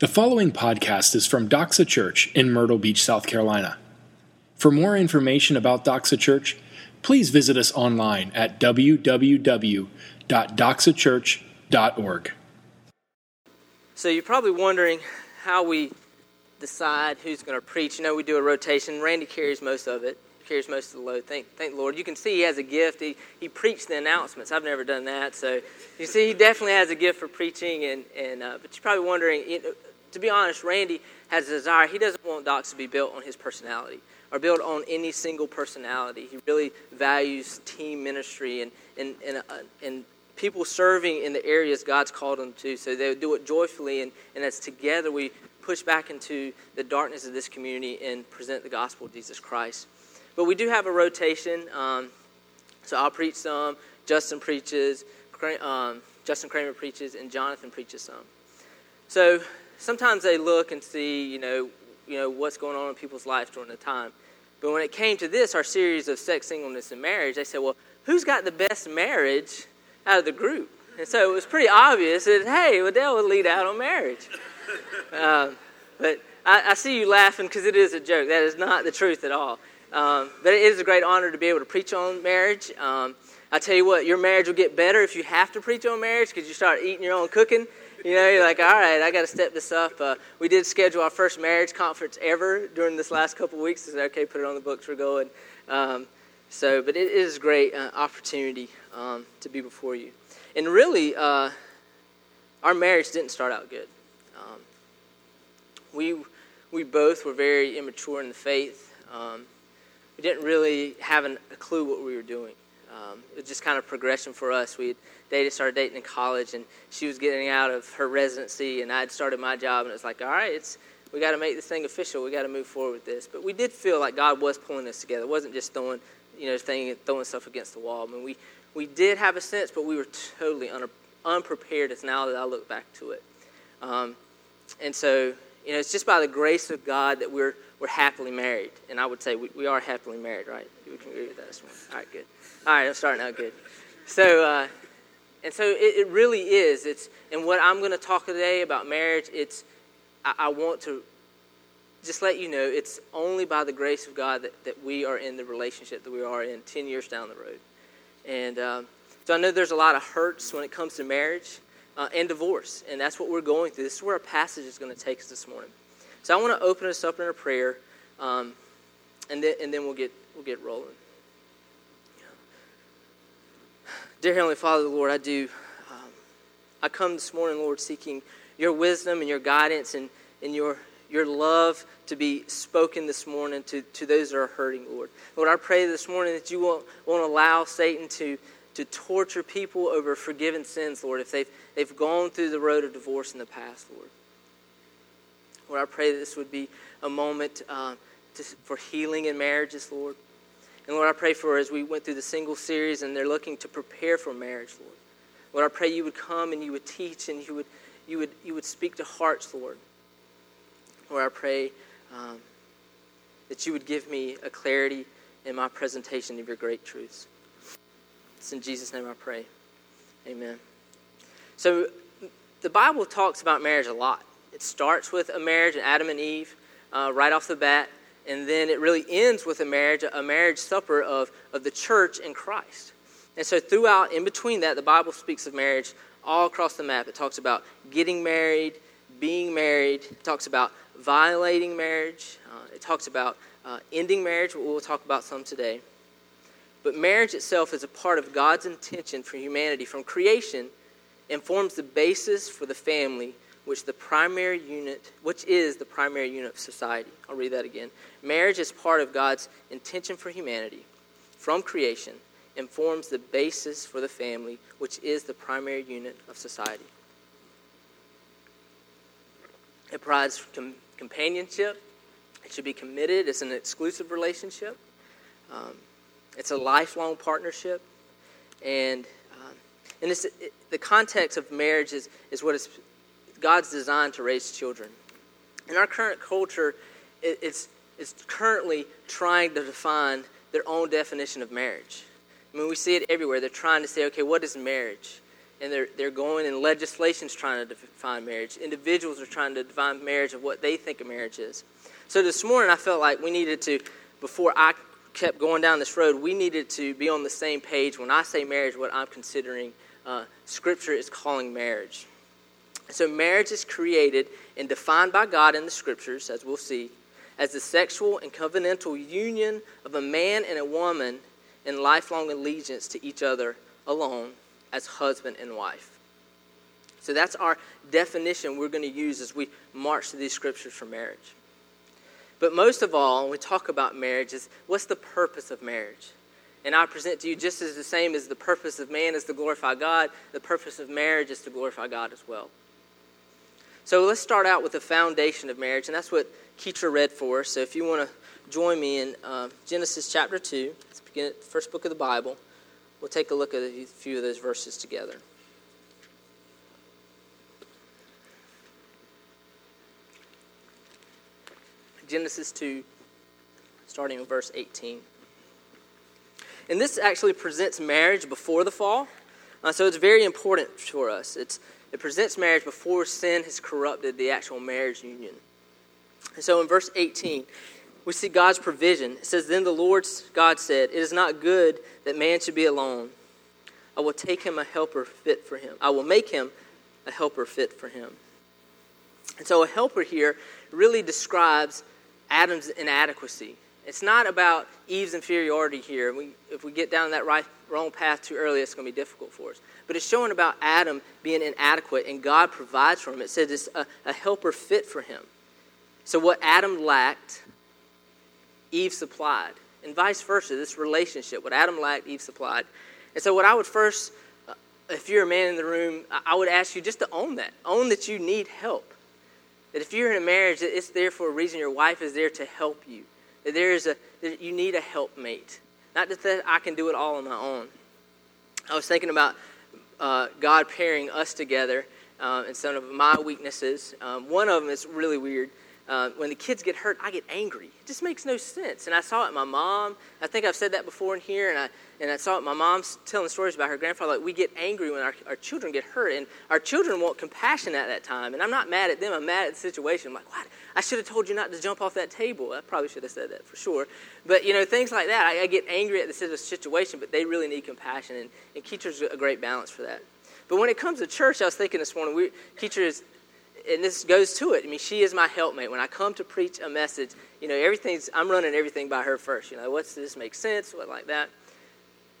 The following podcast is from Doxa Church in Myrtle Beach, South Carolina. For more information about Doxa Church, please visit us online at www.doxachurch.org. So you're probably wondering how we decide who's going to preach. You know, we do a rotation. Randy carries most of it, carries most of the load. Thank, thank Lord. You can see he has a gift. He, he preached the announcements. I've never done that. So you see, he definitely has a gift for preaching. And, and uh, But you're probably wondering, you know, to be honest, Randy has a desire. He doesn't want Doxa to be built on his personality or built on any single personality. He really values team ministry and, and, and, uh, and people serving in the areas God's called them to. So they do it joyfully, and, and as together we push back into the darkness of this community and present the gospel of Jesus Christ. But we do have a rotation. Um, so I'll preach some, Justin preaches, um, Justin Kramer preaches, and Jonathan preaches some. So sometimes they look and see, you know, you know what's going on in people's lives during the time. But when it came to this, our series of sex, singleness, and marriage, they said, well, who's got the best marriage out of the group? And so it was pretty obvious that, hey, Waddell would lead out on marriage. Um, but I, I, see you laughing because it is a joke. That is not the truth at all. Um, but it is a great honor to be able to preach on marriage. Um, I tell you what, your marriage will get better if you have to preach on marriage because you start eating your own cooking you know, you're like, all right, I got to step this up. Uh, we did schedule our first marriage conference ever during this last couple weeks. I said, okay, put it on the books, we're going. Um, so, but it is a great uh, opportunity um, to be before you. And really, uh, our marriage didn't start out good. Um, we, we both were very immature in the faith. Um, we didn't really have an, a clue what we were doing. Um, it was just kind of progression for us. We dated, started dating in college, and she was getting out of her residency, and I had started my job, and it was like, all right, it's we got to make this thing official. We got to move forward with this. But we did feel like God was pulling us together. It wasn't just throwing, you know, thing, throwing stuff against the wall. I mean, we we did have a sense, but we were totally un- unprepared. As now that I look back to it, um, and so you know, it's just by the grace of God that we're we're happily married. And I would say we, we are happily married, right? You can agree with that. All right, good. All right, I'm starting out good. So. Uh, and so it, it, really is. It's and what I'm going to talk today about marriage. It's I, I, want to just let you know it's only by the grace of God that, that we are in the relationship that we are in 10 years down the road. And um, so I know there's a lot of hurts when it comes to marriage uh, and divorce, and that's what we're going through. This is where our passage is going to take us this morning. So I want to open us up in a prayer, um, and then and then we'll get we'll get rolling. Dear Heavenly Father, Lord, I do. Um, I come this morning, Lord, seeking your wisdom and your guidance and, and your, your love to be spoken this morning to, to those that are hurting, Lord. Lord, I pray this morning that you won't, won't allow Satan to, to torture people over forgiven sins, Lord, if they've, they've gone through the road of divorce in the past, Lord. Lord, I pray that this would be a moment uh, to, for healing in marriages, Lord. And Lord, I pray for as we went through the single series and they're looking to prepare for marriage, Lord. Lord, I pray you would come and you would teach and you would, you would, you would speak to hearts, Lord. Lord, I pray um, that you would give me a clarity in my presentation of your great truths. It's in Jesus' name I pray. Amen. So, the Bible talks about marriage a lot. It starts with a marriage and Adam and Eve uh, right off the bat and then it really ends with a marriage, a marriage supper of, of the church and Christ. And so throughout, in between that, the Bible speaks of marriage all across the map. It talks about getting married, being married. It talks about violating marriage. Uh, it talks about uh, ending marriage, we'll talk about some today. But marriage itself is a part of God's intention for humanity from creation and forms the basis for the family which the primary unit, which is the primary unit of society. I'll read that again. Marriage is part of God's intention for humanity from creation and forms the basis for the family, which is the primary unit of society. It provides com- companionship. It should be committed. It's an exclusive relationship. Um, it's a lifelong partnership. And, um, and it, the context of marriage is, is what is God's design to raise children. In our current culture, it, it's, it's currently trying to define their own definition of marriage. I mean, we see it everywhere. They're trying to say, okay, what is marriage? and they're, they're going and legislation's trying to define marriage. Individuals are trying to define marriage of what they think a marriage is. So this morning I felt like we needed to, before I kept going down this road, we needed to be on the same page. When I say marriage, what I'm considering uh, Scripture is calling marriage. So marriage is created and defined by God in the Scriptures, as we'll see, as the sexual and covenantal union of a man and a woman in lifelong allegiance to each other alone as husband and wife. So that's our definition we're going to use as we march through these scriptures for marriage. But most of all, when we talk about marriage, is what's the purpose of marriage? And I present to you just as the same as the purpose of man is to glorify God, the purpose of marriage is to glorify God as well. So let's start out with the foundation of marriage, and that's what Keetra read for us. So if you want to join me in uh, Genesis chapter 2, let's begin at the first book of the Bible. We'll take a look at a few of those verses together. Genesis 2, starting in verse 18. And this actually presents marriage before the fall. Uh, so it's very important for us. It's, it presents marriage before sin has corrupted the actual marriage union. And so in verse 18, we see God's provision. It says, Then the Lord God said, It is not good that man should be alone. I will take him a helper fit for him. I will make him a helper fit for him. And so a helper here really describes Adam's inadequacy. It's not about Eve's inferiority here. We, if we get down that right, wrong path too early, it's going to be difficult for us. But it's showing about Adam being inadequate, and God provides for him. It says it's a, a helper fit for him. So what Adam lacked, Eve supplied. And vice versa, this relationship. What Adam lacked, Eve supplied. And so, what I would first, uh, if you're a man in the room, I would ask you just to own that. Own that you need help. That if you're in a marriage, that it's there for a reason. Your wife is there to help you. That there is a, that you need a helpmate. Not just that I can do it all on my own. I was thinking about uh, God pairing us together uh, and some of my weaknesses. Um, one of them is really weird uh, when the kids get hurt, I get angry. It just makes no sense. And I saw it my mom. I think I've said that before in here, and I and I saw it. My mom's telling stories about her grandfather. Like we get angry when our, our children get hurt, and our children want compassion at that time. And I'm not mad at them. I'm mad at the situation. I'm like, what? I should have told you not to jump off that table. I probably should have said that for sure. But you know, things like that. I, I get angry at the situation, but they really need compassion, and and Keetra's a great balance for that. But when it comes to church, I was thinking this morning, we, Keetra is and this goes to it. I mean, she is my helpmate. When I come to preach a message, you know, everything's, I'm running everything by her first. You know, what's this make sense? What like that?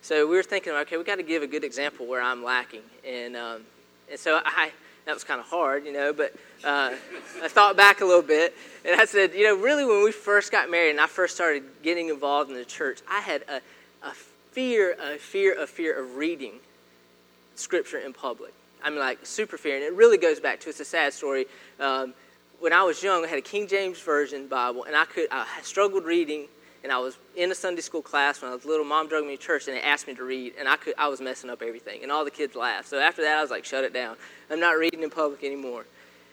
So we were thinking, okay, we got to give a good example where I'm lacking. And, um, and so I, that was kind of hard, you know, but uh, I thought back a little bit and I said, you know, really when we first got married and I first started getting involved in the church, I had a, a fear, a fear, a fear of reading scripture in public. I mean, like super fear. And it really goes back to it's a sad story. Um, when I was young, I had a King James Version Bible, and I could I struggled reading. And I was in a Sunday school class when I was little. Mom drug me to church, and they asked me to read, and I could I was messing up everything, and all the kids laughed. So after that, I was like, shut it down. I'm not reading in public anymore.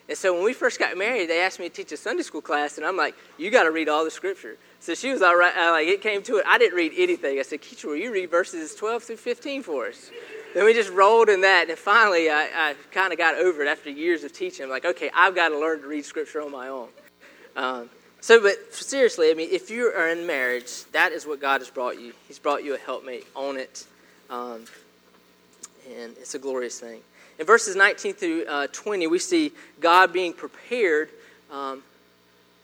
And so when we first got married, they asked me to teach a Sunday school class, and I'm like, you got to read all the scripture. So she was all right. I, like it came to it. I didn't read anything. I said, Keisha, will you read verses 12 through 15 for us? Then we just rolled in that. And finally, I, I kind of got over it after years of teaching. I'm like, okay, I've got to learn to read Scripture on my own. Um, so, but seriously, I mean, if you are in marriage, that is what God has brought you. He's brought you a helpmate. Own it. Um, and it's a glorious thing. In verses 19 through uh, 20, we see God being prepared um,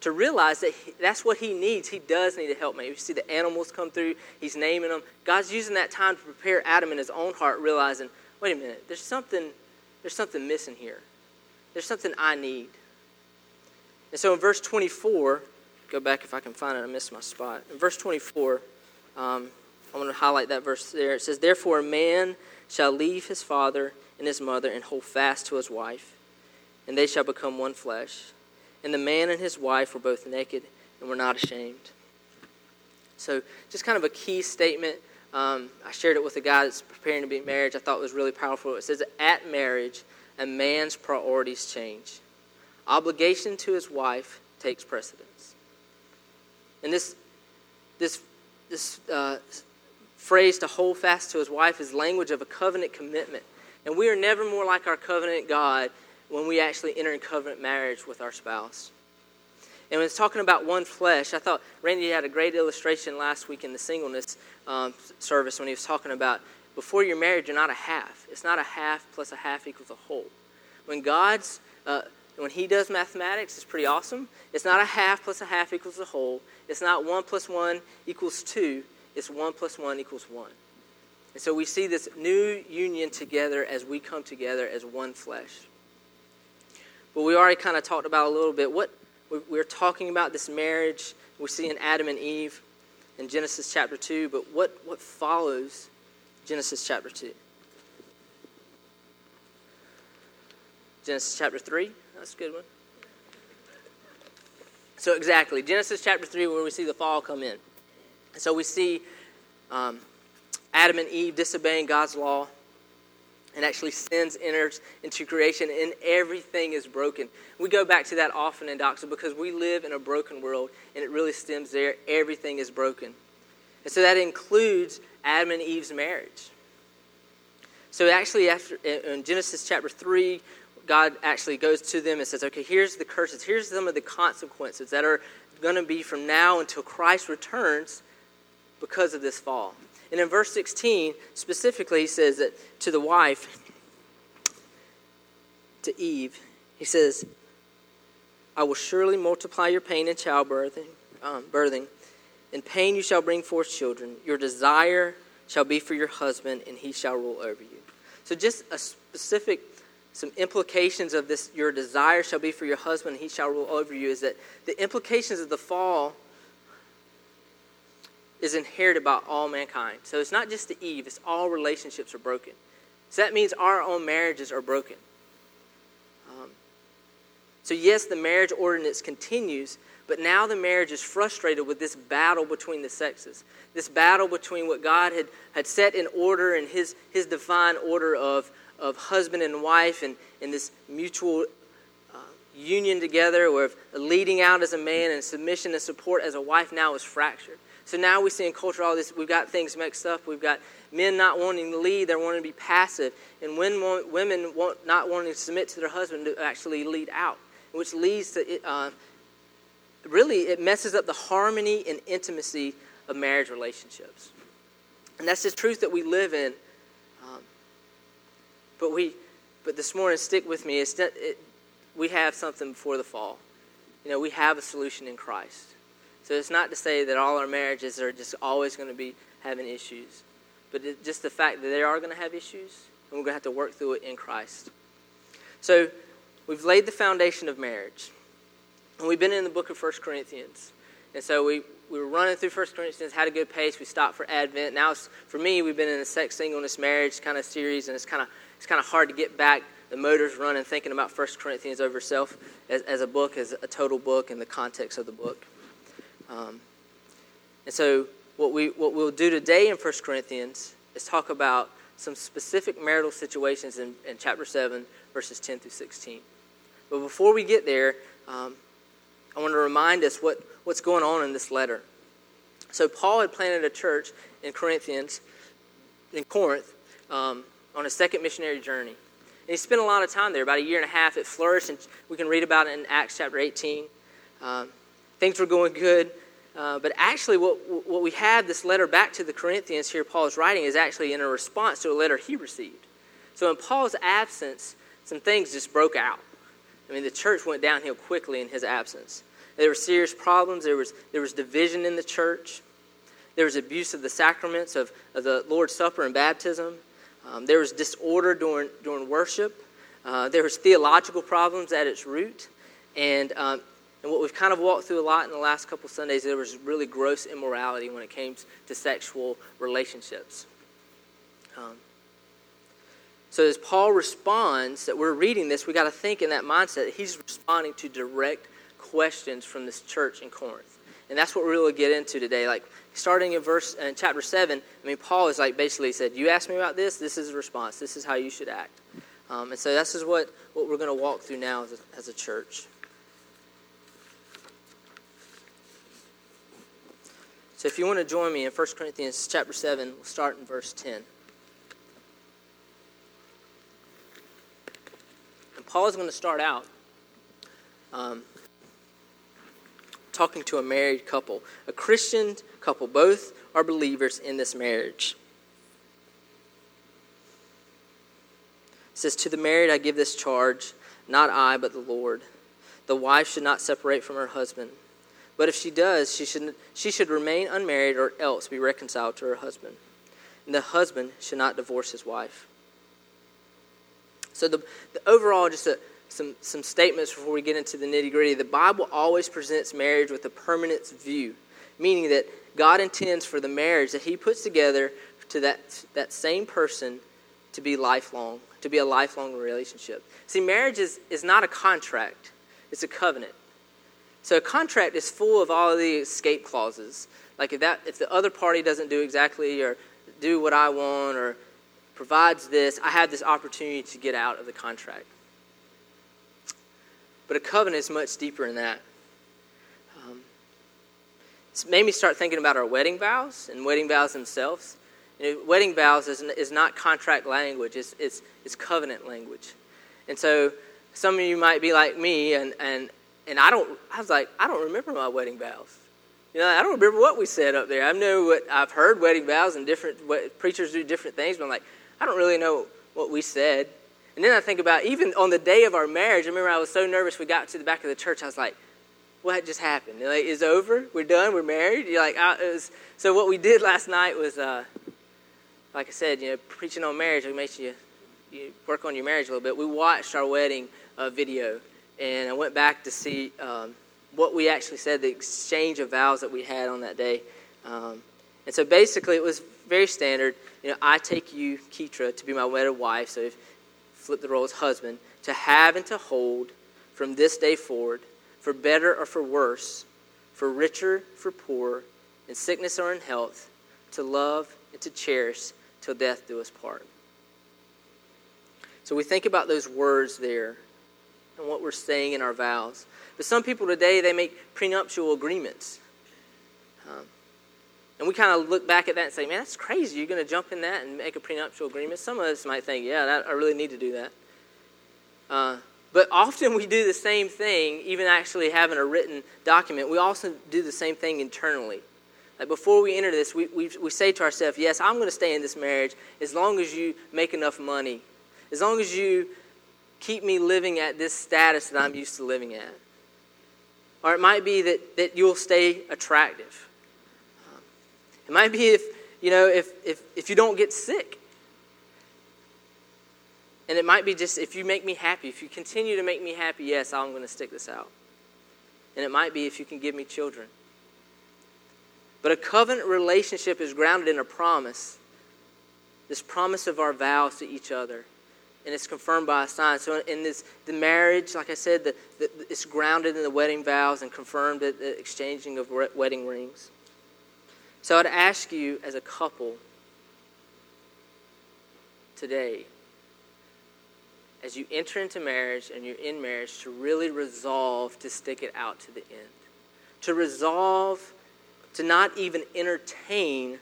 to realize that he, that's what he needs. He does need to help me. You see the animals come through, he's naming them. God's using that time to prepare Adam in his own heart, realizing, wait a minute, there's something, there's something missing here. There's something I need. And so in verse 24, go back if I can find it, I missed my spot. In verse 24, um, I want to highlight that verse there. It says, Therefore a man shall leave his father and his mother and hold fast to his wife, and they shall become one flesh. And the man and his wife were both naked and were not ashamed. So, just kind of a key statement. Um, I shared it with a guy that's preparing to be married. I thought it was really powerful. It says, At marriage, a man's priorities change. Obligation to his wife takes precedence. And this, this, this uh, phrase to hold fast to his wife is language of a covenant commitment. And we are never more like our covenant God when we actually enter in covenant marriage with our spouse. And when it's talking about one flesh, I thought Randy had a great illustration last week in the singleness um, service when he was talking about before you're married, you're not a half. It's not a half plus a half equals a whole. When God's uh, when He does mathematics, it's pretty awesome. It's not a half plus a half equals a whole. It's not one plus one equals two. It's one plus one equals one. And so we see this new union together as we come together as one flesh. But we already kind of talked about a little bit what we're talking about this marriage we see in Adam and Eve in Genesis chapter 2, but what, what follows Genesis chapter 2? Genesis chapter 3, that's a good one. So, exactly, Genesis chapter 3, where we see the fall come in. So, we see um, Adam and Eve disobeying God's law and actually sins enters into creation and everything is broken. We go back to that often in Doxa because we live in a broken world and it really stems there. Everything is broken. And so that includes Adam and Eve's marriage. So actually, after in Genesis chapter 3, God actually goes to them and says, okay, here's the curses. Here's some of the consequences that are going to be from now until Christ returns because of this fall. And in verse 16, specifically, he says that to the wife, to Eve, he says, I will surely multiply your pain in childbirthing, um, birthing. In pain you shall bring forth children. Your desire shall be for your husband, and he shall rule over you. So, just a specific, some implications of this your desire shall be for your husband, and he shall rule over you is that the implications of the fall is inherited by all mankind. So it's not just the Eve, it's all relationships are broken. So that means our own marriages are broken. Um, so, yes, the marriage ordinance continues, but now the marriage is frustrated with this battle between the sexes. This battle between what God had, had set in order and his, his divine order of, of husband and wife and, and this mutual uh, union together, where leading out as a man and submission and support as a wife now is fractured. So now we see in culture all this, we've got things mixed up. We've got men not wanting to lead, they're wanting to be passive. And when women want, not wanting to submit to their husband to actually lead out, which leads to, uh, really, it messes up the harmony and intimacy of marriage relationships. And that's the truth that we live in. Um, but we, but this morning, stick with me. It's, it, we have something before the fall. You know, we have a solution in Christ. So it's not to say that all our marriages are just always going to be having issues, but it, just the fact that they are going to have issues, and we're going to have to work through it in Christ. So we've laid the foundation of marriage, and we've been in the book of 1 Corinthians. And so we, we were running through 1 Corinthians, had a good pace. We stopped for Advent. Now, for me, we've been in a sex, singleness, marriage kind of series, and it's kind of it's kind of hard to get back the motors running thinking about 1 Corinthians over self as, as a book, as a total book, and the context of the book. Um, and so, what, we, what we'll do today in 1 Corinthians is talk about some specific marital situations in, in chapter 7, verses 10 through 16. But before we get there, um, I want to remind us what, what's going on in this letter. So, Paul had planted a church in Corinthians, in Corinth, um, on a second missionary journey. And he spent a lot of time there, about a year and a half. It flourished, and we can read about it in Acts chapter 18. Um, things were going good. Uh, but actually, what, what we have this letter back to the Corinthians here, Paul is writing, is actually in a response to a letter he received. So, in Paul's absence, some things just broke out. I mean, the church went downhill quickly in his absence. There were serious problems, there was, there was division in the church, there was abuse of the sacraments of, of the Lord's Supper and baptism, um, there was disorder during, during worship, uh, there was theological problems at its root. And um, and what we've kind of walked through a lot in the last couple Sundays, there was really gross immorality when it came to sexual relationships. Um, so as Paul responds, that we're reading this, we got to think in that mindset that he's responding to direct questions from this church in Corinth. And that's what we're really going to get into today. Like starting in verse in chapter seven, I mean Paul is like basically said, "You asked me about this. This is a response. This is how you should act." Um, and so this is what what we're going to walk through now as a, as a church. So if you want to join me in 1 Corinthians chapter 7, we'll start in verse 10. And Paul is going to start out um, talking to a married couple, a Christian couple. Both are believers in this marriage. It says, To the married I give this charge, not I, but the Lord. The wife should not separate from her husband. But if she does, she should, she should remain unmarried or else be reconciled to her husband. And the husband should not divorce his wife. So, the, the overall, just a, some, some statements before we get into the nitty gritty. The Bible always presents marriage with a permanence view, meaning that God intends for the marriage that He puts together to that, that same person to be lifelong, to be a lifelong relationship. See, marriage is, is not a contract, it's a covenant. So a contract is full of all of the escape clauses. Like if that if the other party doesn't do exactly or do what I want or provides this, I have this opportunity to get out of the contract. But a covenant is much deeper than that. Um, it's made me start thinking about our wedding vows and wedding vows themselves. You know, wedding vows is, is not contract language, it's, it's, it's covenant language. And so some of you might be like me, and, and, and I don't, I was like, I don't remember my wedding vows. You know, I don't remember what we said up there. I know what I've heard wedding vows and different what, preachers do different things, but I'm like, I don't really know what we said. And then I think about even on the day of our marriage. I remember I was so nervous. We got to the back of the church. I was like, "What just happened? Like, it's over. We're done. We're married." You're like, I, was, so what we did last night was, uh, like I said, you know, preaching on marriage. It makes you, you work on your marriage a little bit. We watched our wedding uh, video, and I went back to see um, what we actually said, the exchange of vows that we had on that day. Um, and so basically, it was very standard. You know, I take you, Keitra, to be my wedded wife. So flip the role as husband, to have and to hold from this day forward, for better or for worse, for richer, for poor, in sickness or in health, to love and to cherish till death do us part. So we think about those words there and what we're saying in our vows. But some people today, they make prenuptial agreements. Um, and we kind of look back at that and say, man, that's crazy. You're going to jump in that and make a prenuptial agreement? Some of us might think, yeah, that, I really need to do that. Uh, but often we do the same thing, even actually having a written document. We also do the same thing internally. Like before we enter this, we, we, we say to ourselves, yes, I'm going to stay in this marriage as long as you make enough money, as long as you keep me living at this status that I'm used to living at. Or it might be that, that you'll stay attractive. It might be if, you know, if, if, if you don't get sick. And it might be just if you make me happy, if you continue to make me happy, yes, I'm going to stick this out. And it might be if you can give me children. But a covenant relationship is grounded in a promise this promise of our vows to each other and it's confirmed by a sign. So in this, the marriage, like I said, the, the, it's grounded in the wedding vows and confirmed at the exchanging of wedding rings. So I'd ask you as a couple today, as you enter into marriage and you're in marriage, to really resolve to stick it out to the end. To resolve to not even entertain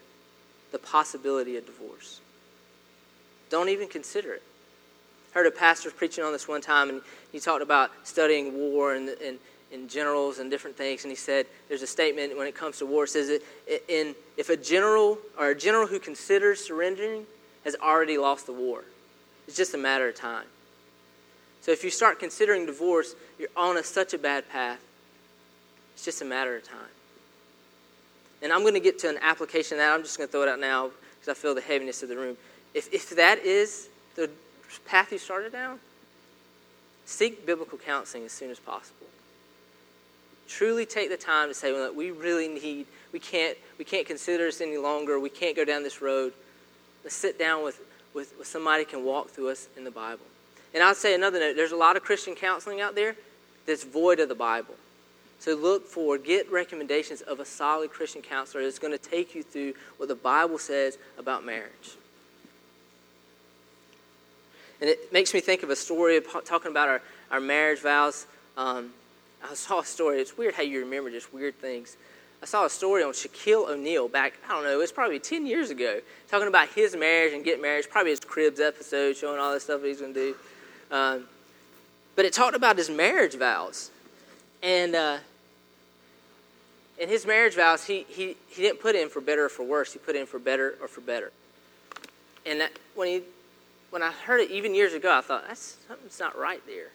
the possibility of divorce. Don't even consider it heard a pastor preaching on this one time, and he talked about studying war and, and, and generals and different things. And he said there's a statement when it comes to war. It says that in, if a general or a general who considers surrendering has already lost the war, it's just a matter of time. So if you start considering divorce, you're on a, such a bad path. It's just a matter of time. And I'm going to get to an application of that. I'm just going to throw it out now because I feel the heaviness of the room. If, if that is the path you started down, seek biblical counseling as soon as possible. Truly take the time to say, well, we really need, we can't, we can't consider this any longer, we can't go down this road. Let's sit down with, with, with somebody can walk through us in the Bible. And I'll say another note there's a lot of Christian counseling out there that's void of the Bible. So look for, get recommendations of a solid Christian counselor that's going to take you through what the Bible says about marriage. And it makes me think of a story talking about our, our marriage vows. Um, I saw a story. It's weird how you remember just weird things. I saw a story on Shaquille O'Neal back, I don't know, it's probably 10 years ago, talking about his marriage and getting married. Probably his Cribs episode showing all the stuff he's going to do. Um, but it talked about his marriage vows. And uh, in his marriage vows, he, he, he didn't put in for better or for worse. He put in for better or for better. And that, when, he, when I heard it even years ago, I thought, that's, something's not right there.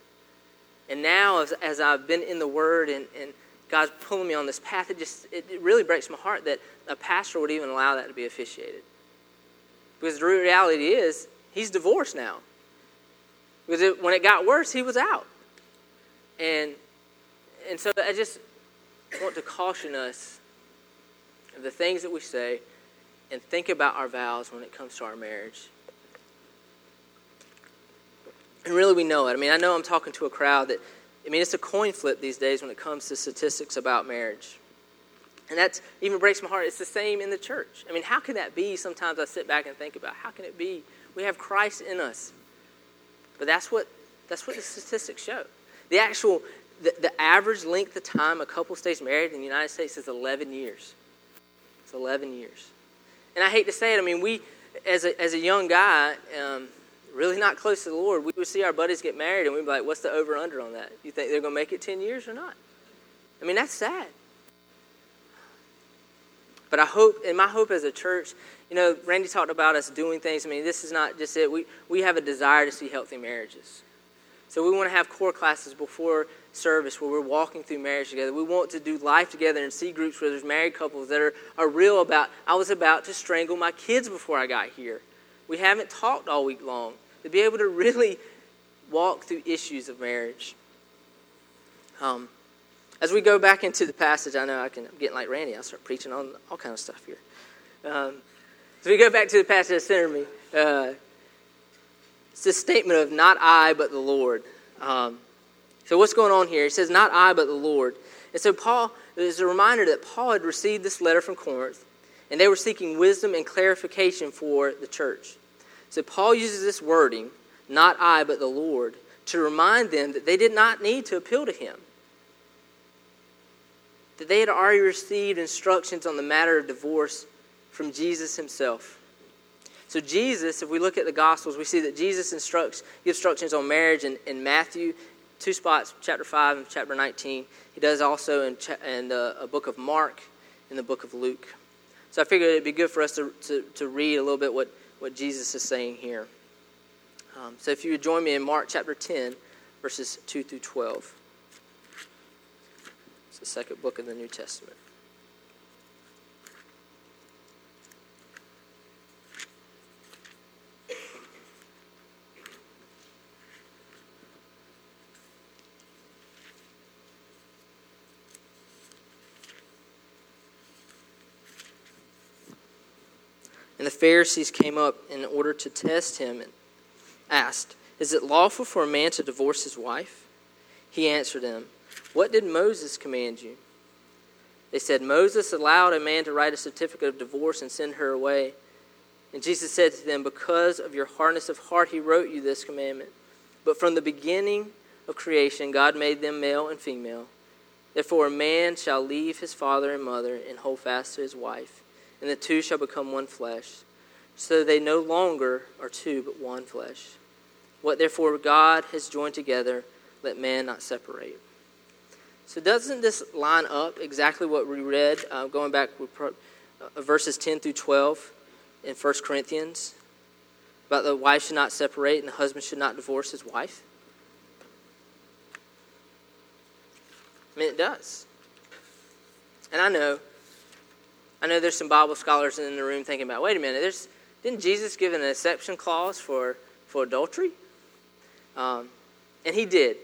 And now, as, as I've been in the Word and, and God's pulling me on this path, it just it, it really breaks my heart that a pastor would even allow that to be officiated. Because the reality is, he's divorced now. Because it, when it got worse, he was out. And, and so I just want to caution us of the things that we say and think about our vows when it comes to our marriage. And really, we know it. I mean, I know I'm talking to a crowd that, I mean, it's a coin flip these days when it comes to statistics about marriage. And that even breaks my heart. It's the same in the church. I mean, how can that be? Sometimes I sit back and think about how can it be? We have Christ in us. But that's what, that's what the statistics show. The actual, the, the average length of time a couple stays married in the United States is 11 years. It's 11 years. And I hate to say it, I mean, we, as a, as a young guy, um, really not close to the Lord, we would see our buddies get married and we'd be like, what's the over under on that? You think they're going to make it 10 years or not? I mean, that's sad. But I hope, and my hope as a church, you know, Randy talked about us doing things. I mean, this is not just it. We, we have a desire to see healthy marriages. So we want to have core classes before service where we're walking through marriage together. We want to do life together and see groups where there's married couples that are, are real about, I was about to strangle my kids before I got here. We haven't talked all week long. To be able to really walk through issues of marriage. Um, as we go back into the passage, I know I can, I'm getting like Randy. I'll start preaching on all kind of stuff here. Um, as we go back to the passage that centered me, uh, it's this statement of not I, but the Lord. Um, so what's going on here? He says, not I, but the Lord. And so Paul, is a reminder that Paul had received this letter from Corinth, and they were seeking wisdom and clarification for the church. So Paul uses this wording, not I, but the Lord, to remind them that they did not need to appeal to him that they had already received instructions on the matter of divorce from Jesus himself. So, Jesus, if we look at the Gospels, we see that Jesus instructs, gives instructions on marriage in, in Matthew, two spots, chapter 5 and chapter 19. He does also in, in the a book of Mark and the book of Luke. So, I figured it'd be good for us to, to, to read a little bit what, what Jesus is saying here. Um, so, if you would join me in Mark chapter 10, verses 2 through 12. It's the second book of the New Testament. Pharisees came up in order to test him and asked, Is it lawful for a man to divorce his wife? He answered them, what did Moses command you? They said, Moses allowed a man to write a certificate of divorce and send her away. And Jesus said to them, Because of your hardness of heart, he wrote you this commandment. But from the beginning of creation, God made them male and female. Therefore, a man shall leave his father and mother and hold fast to his wife, and the two shall become one flesh. So they no longer are two, but one flesh. What therefore God has joined together, let man not separate. So, doesn't this line up exactly what we read, uh, going back uh, verses 10 through 12 in 1 Corinthians, about the wife should not separate and the husband should not divorce his wife? I mean, it does. And I know, I know there's some Bible scholars in the room thinking about, wait a minute, there's, didn't Jesus give an exception clause for, for adultery? Um, and he did.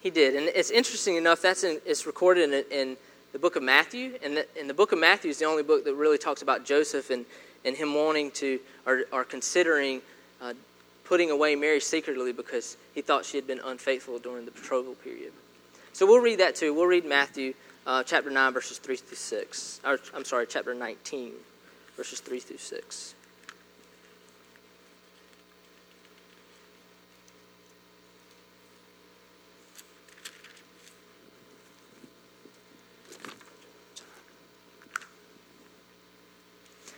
He did. And it's interesting enough, that's in, it's recorded in, in the book of Matthew. And the, and the book of Matthew is the only book that really talks about Joseph and, and him wanting to, or, or considering uh, putting away Mary secretly because he thought she had been unfaithful during the betrothal period. So we'll read that too. We'll read Matthew uh, chapter 9, verses 3 through 6. Or, I'm sorry, chapter 19, verses 3 through 6.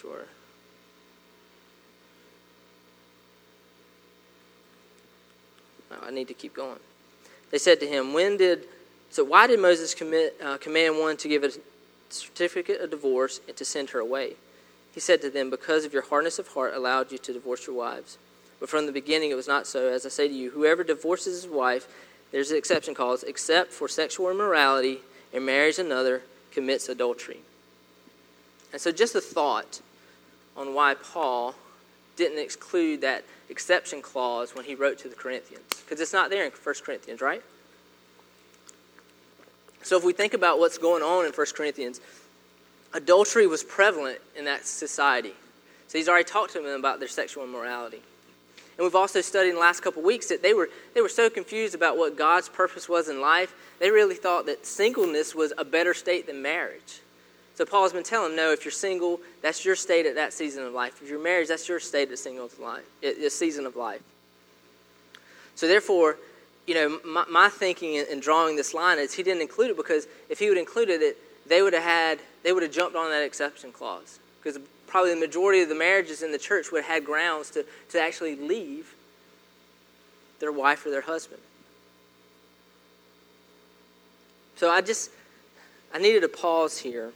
sure. I need to keep going. They said to him, When did, so why did Moses commit, uh, command one to give a certificate of divorce and to send her away? He said to them, Because of your hardness of heart allowed you to divorce your wives. But from the beginning it was not so. As I say to you, whoever divorces his wife, there's an exception clause, except for sexual immorality and marries another, commits adultery. And so just a thought on why Paul didn't exclude that exception clause when he wrote to the Corinthians. Because it's not there in 1 Corinthians, right? So if we think about what's going on in 1 Corinthians, adultery was prevalent in that society. So he's already talked to them about their sexual immorality. And we've also studied in the last couple weeks that they were, they were so confused about what God's purpose was in life, they really thought that singleness was a better state than marriage. So Paul's been telling them, no, if you're single, that's your state at that season of life. If you're married, that's your state at single life, a season of life. So therefore, you know, my, my thinking in, in, drawing this line is he didn't include it because if he would included it, they would have had, they would have jumped on that exception clause. Because probably the majority of the marriages in the church would have had grounds to, to actually leave their wife or their husband. So I just, I needed to pause here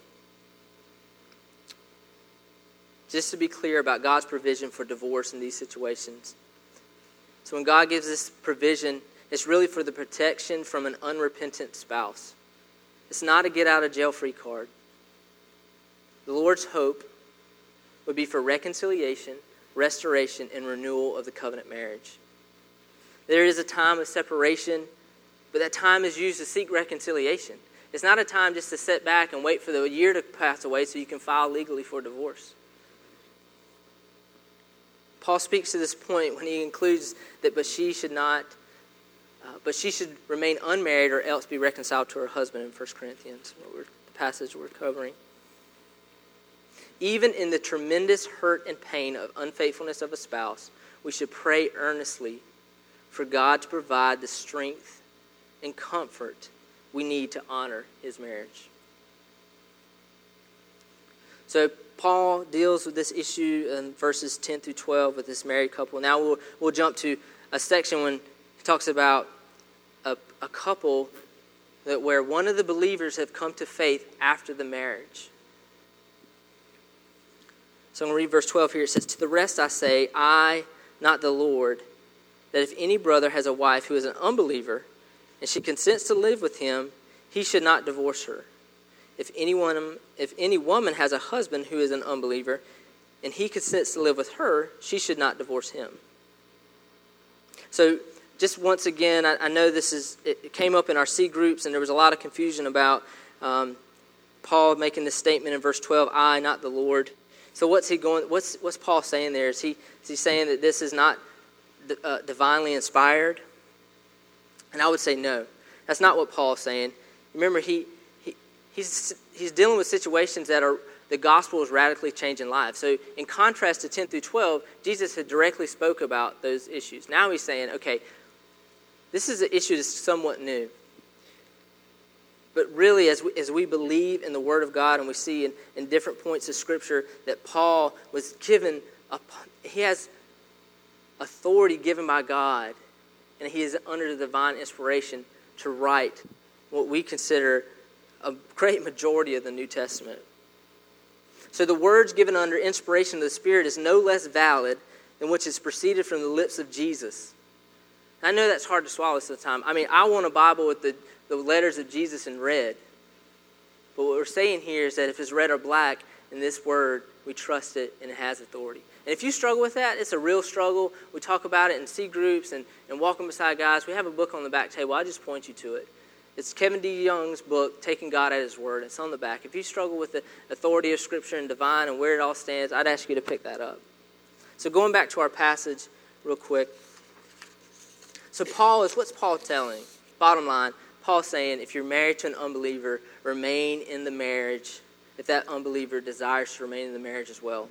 just to be clear about God's provision for divorce in these situations. So when God gives this provision, it's really for the protection from an unrepentant spouse. It's not a get out of jail free card. The Lord's hope would be for reconciliation, restoration, and renewal of the covenant marriage. There is a time of separation, but that time is used to seek reconciliation. It's not a time just to sit back and wait for the year to pass away so you can file legally for divorce. Paul speaks to this point when he includes that, but she should not, uh, but she should remain unmarried or else be reconciled to her husband in 1 Corinthians, the passage we're covering. Even in the tremendous hurt and pain of unfaithfulness of a spouse, we should pray earnestly for God to provide the strength and comfort we need to honor his marriage. So, Paul deals with this issue in verses 10 through 12 with this married couple. Now we'll, we'll jump to a section when he talks about a, a couple that where one of the believers have come to faith after the marriage. So I'm going to read verse 12 here. It says, To the rest I say, I, not the Lord, that if any brother has a wife who is an unbeliever, and she consents to live with him, he should not divorce her. If anyone, if any woman has a husband who is an unbeliever, and he consents to live with her, she should not divorce him. So, just once again, I, I know this is it came up in our C groups, and there was a lot of confusion about um, Paul making this statement in verse 12, "I, not the Lord." So, what's he going? What's what's Paul saying there? Is he is he saying that this is not uh, divinely inspired? And I would say no. That's not what Paul's saying. Remember, he he's, he's dealing with situations that are the gospel is radically changing lives. So, in contrast to 10 through 12, Jesus had directly spoke about those issues. Now he's saying, okay, this is an issue that's somewhat new. But really, as we, as we believe in the Word of God and we see in, in different points of Scripture that Paul was given, a, he has authority given by God, and he is under the divine inspiration to write what we consider a great majority of the New Testament. So the words given under inspiration of the Spirit is no less valid than which is proceeded from the lips of Jesus. I know that's hard to swallow sometimes. I mean, I want a Bible with the, the letters of Jesus in red. But what we're saying here is that if it's red or black in this word, we trust it and it has authority. And if you struggle with that, it's a real struggle. We talk about it in C groups and, and walking beside guys. We have a book on the back table. I just point you to it. It's Kevin DeYoung's book, Taking God at His Word. It's on the back. If you struggle with the authority of Scripture and divine and where it all stands, I'd ask you to pick that up. So, going back to our passage real quick. So, Paul is what's Paul telling? Bottom line, Paul saying if you're married to an unbeliever, remain in the marriage if that unbeliever desires to remain in the marriage as well.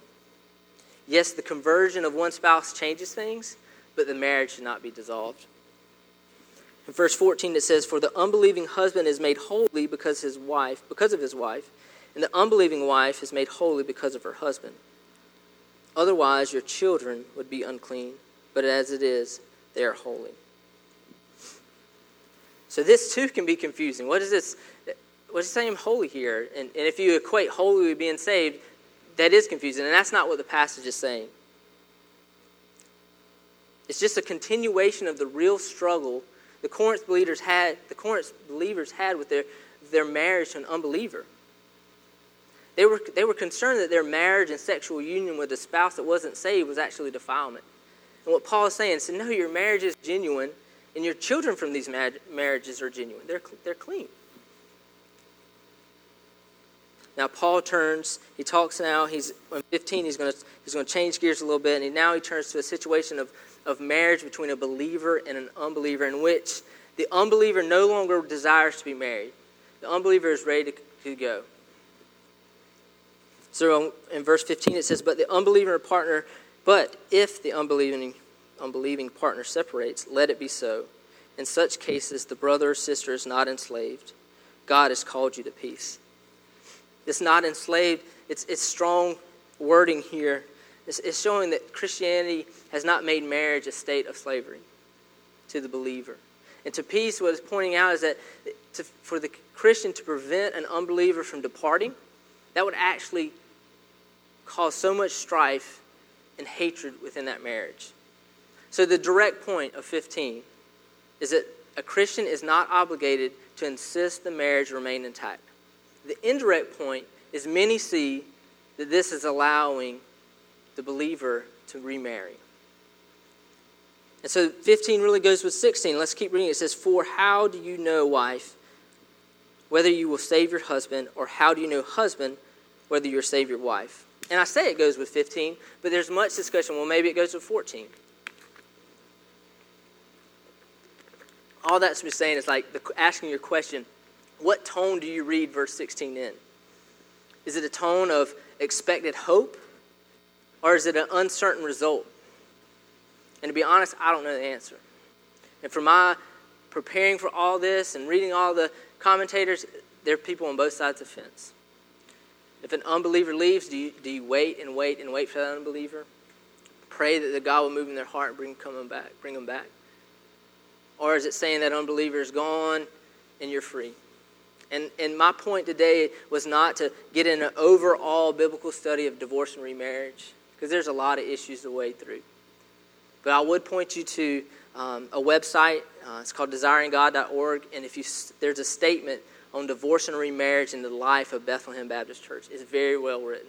Yes, the conversion of one spouse changes things, but the marriage should not be dissolved. In verse 14 it says, For the unbelieving husband is made holy because his wife, because of his wife, and the unbelieving wife is made holy because of her husband. Otherwise your children would be unclean, but as it is, they are holy. So this too can be confusing. What is this? What's he saying holy here? And, and if you equate holy with being saved, that is confusing, and that's not what the passage is saying. It's just a continuation of the real struggle the Corinth believers had, the Corinth believers had with their, their marriage to an unbeliever. They were, they were concerned that their marriage and sexual union with a spouse that wasn't saved was actually defilement. And what Paul is saying is, no, your marriage is genuine, and your children from these marriages are genuine. They're, they're clean. Now Paul turns, he talks now, he's in 15, he's going to he's to change gears a little bit, and he, now he turns to a situation of, of marriage between a believer and an unbeliever in which the unbeliever no longer desires to be married. The unbeliever is ready to, to go. So um, in verse 15 it says, But the unbeliever partner, but if the unbelieving, unbelieving partner separates, let it be so. In such cases, the brother or sister is not enslaved. God has called you to peace. It's not enslaved, it's, it's strong wording here. It's showing that Christianity has not made marriage a state of slavery to the believer. And to peace, what it's pointing out is that to, for the Christian to prevent an unbeliever from departing, that would actually cause so much strife and hatred within that marriage. So, the direct point of 15 is that a Christian is not obligated to insist the marriage remain intact. The indirect point is many see that this is allowing the believer to remarry. And so 15 really goes with 16. Let's keep reading. It says, For how do you know, wife, whether you will save your husband, or how do you know, husband, whether you'll save your wife? And I say it goes with 15, but there's much discussion. Well, maybe it goes with 14. All that's been saying is like the, asking your question what tone do you read verse 16 in? Is it a tone of expected hope, or is it an uncertain result? And to be honest, I don't know the answer. And for my preparing for all this and reading all the commentators, there are people on both sides of the fence. If an unbeliever leaves, do you, do you wait and wait and wait for that unbeliever? Pray that the God will move in their heart and bring, them back, bring them back? Or is it saying that unbeliever is gone and you're free? And, and my point today was not to get in an overall biblical study of divorce and remarriage, because there's a lot of issues to wade through. But I would point you to um, a website. Uh, it's called desiringgod.org. And if you, there's a statement on divorce and remarriage in the life of Bethlehem Baptist Church. It's very well written.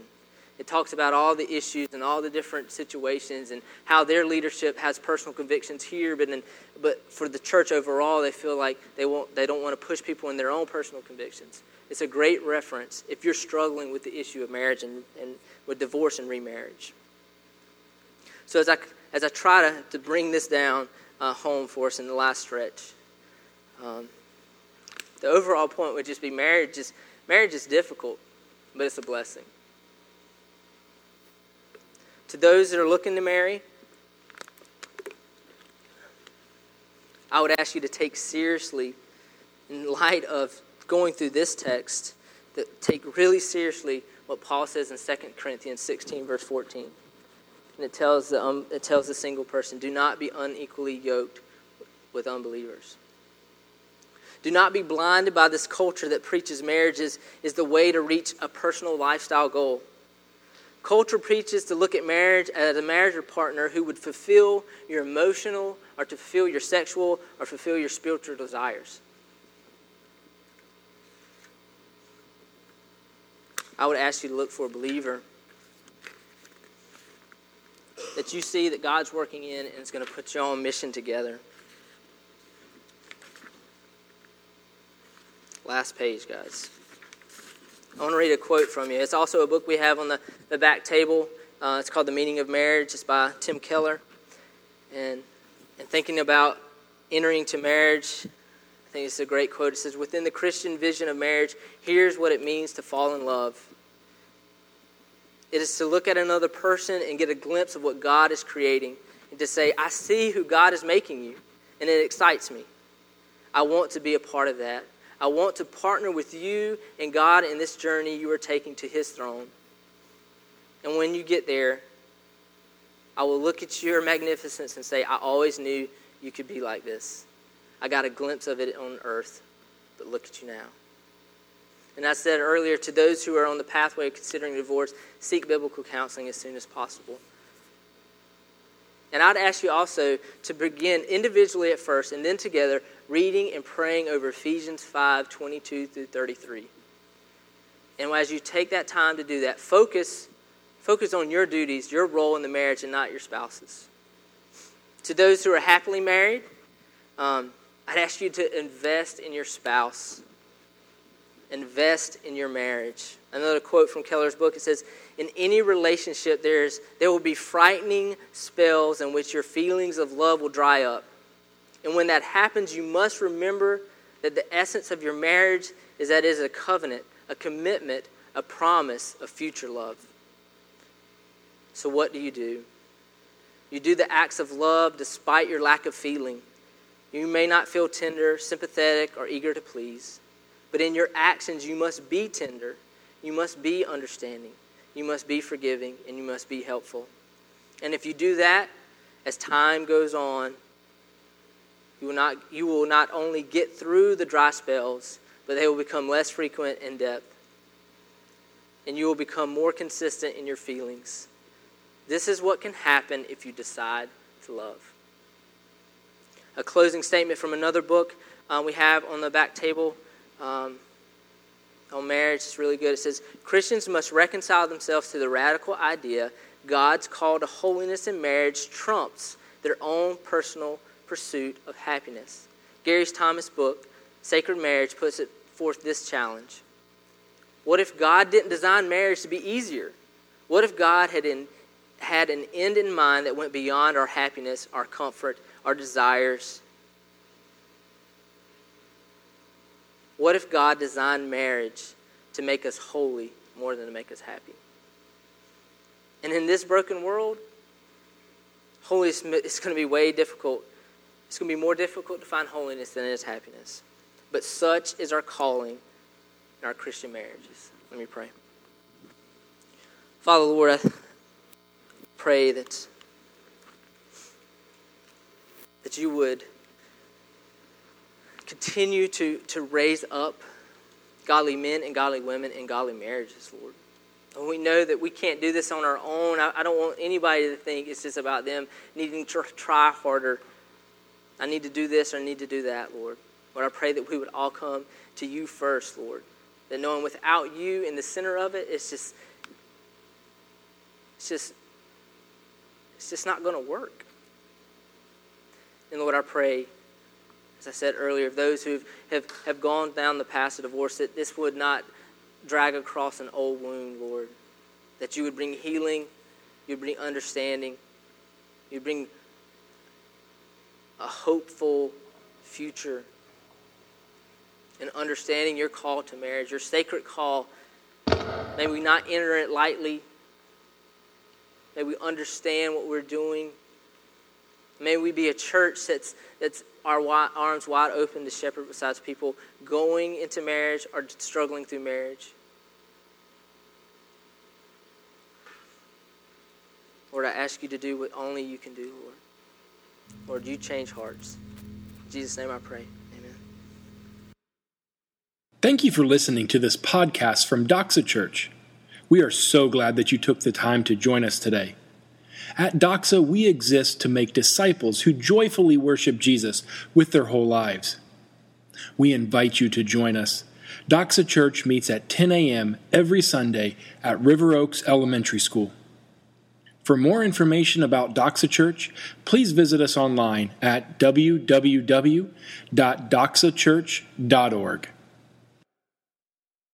It talks about all the issues and all the different situations and how their leadership has personal convictions here, but in, but for the church overall, they feel like they won't they don't want to push people in their own personal convictions. It's a great reference if you're struggling with the issue of marriage and, and with divorce and remarriage. So as I as I try to, to bring this down uh, home for us in the last stretch. Um, the overall point would just be marriage is marriage is difficult, but it's a blessing. To those that are looking to marry, I would ask you to take seriously, in light of going through this text, that take really seriously what Paul says in 2 Corinthians 16, verse 14. And it tells the, um, it tells the single person, do not be unequally yoked with unbelievers. Do not be blinded by this culture that preaches marriages is the way to reach a personal lifestyle goal. Culture preaches to look at marriage as a marriage or partner who would fulfill your emotional or to fulfill your sexual or fulfill your spiritual desires. I would ask you to look for a believer that you see that God's working in and is going to put you on mission together. Last page, guys. I want to read a quote from you. It's also a book we have on the, the back table. Uh, it's called The Meaning of Marriage. It's by Tim Keller. And, and thinking about entering to marriage, I think it's a great quote. It says, Within the Christian vision of marriage, here's what it means to fall in love. It is to look at another person and get a glimpse of what God is creating and to say, I see who God is making you, and it excites me. I want to be a part of that. I want to partner with you and God in this journey you are taking to His throne. And when you get there, I will look at your magnificence and say, I always knew you could be like this. I got a glimpse of it on earth, but look at you now. And I said earlier to those who are on the pathway of considering divorce, seek biblical counseling as soon as possible. And I'd ask you also to begin individually at first and then together reading and praying over Ephesians 5 22 through 33. And as you take that time to do that, focus, focus on your duties, your role in the marriage, and not your spouse's. To those who are happily married, um, I'd ask you to invest in your spouse, invest in your marriage. Another quote from Keller's book it says, In any relationship, there's, there will be frightening spells in which your feelings of love will dry up. And when that happens, you must remember that the essence of your marriage is that it is a covenant, a commitment, a promise of future love. So, what do you do? You do the acts of love despite your lack of feeling. You may not feel tender, sympathetic, or eager to please, but in your actions, you must be tender, you must be understanding, you must be forgiving, and you must be helpful. And if you do that, as time goes on, you will not, you will not only get through the dry spells, but they will become less frequent in depth. And you will become more consistent in your feelings. This is what can happen if you decide to love a closing statement from another book uh, we have on the back table um, on marriage. It's really good. It says Christians must reconcile themselves to the radical idea God's call to holiness in marriage trumps their own personal pursuit of happiness. Gary's Thomas book, Sacred Marriage, puts it forth this challenge. What if God didn't design marriage to be easier? What if God had, in, had an end in mind that went beyond our happiness, our comfort, our desires? What if God designed marriage to make us holy more than to make us happy? And in this broken world, holiness is going to be way difficult. It's going to be more difficult to find holiness than it is happiness. But such is our calling in our Christian marriages. Let me pray. Father, Lord, I pray that that you would continue to, to raise up godly men and godly women in godly marriages, Lord. And we know that we can't do this on our own. I, I don't want anybody to think it's just about them needing to try harder. I need to do this or I need to do that, Lord. Lord, I pray that we would all come to you first, Lord. That knowing without you in the center of it, it's just, it's just, it's just not going to work. And Lord, I pray, as I said earlier, of those who have, have gone down the path of divorce, that this would not drag across an old wound, Lord. That you would bring healing, you would bring understanding, you would bring a hopeful future and understanding your call to marriage, your sacred call. May we not enter it lightly. May we understand what we're doing. May we be a church that's, that's our arms wide open to shepherd besides people going into marriage or struggling through marriage. Lord, I ask you to do what only you can do, Lord. Lord, you change hearts. In Jesus' name I pray. Amen. Thank you for listening to this podcast from Doxa Church. We are so glad that you took the time to join us today. At Doxa, we exist to make disciples who joyfully worship Jesus with their whole lives. We invite you to join us. Doxa Church meets at 10 a.m. every Sunday at River Oaks Elementary School. For more information about Doxa Church, please visit us online at www.doxachurch.org.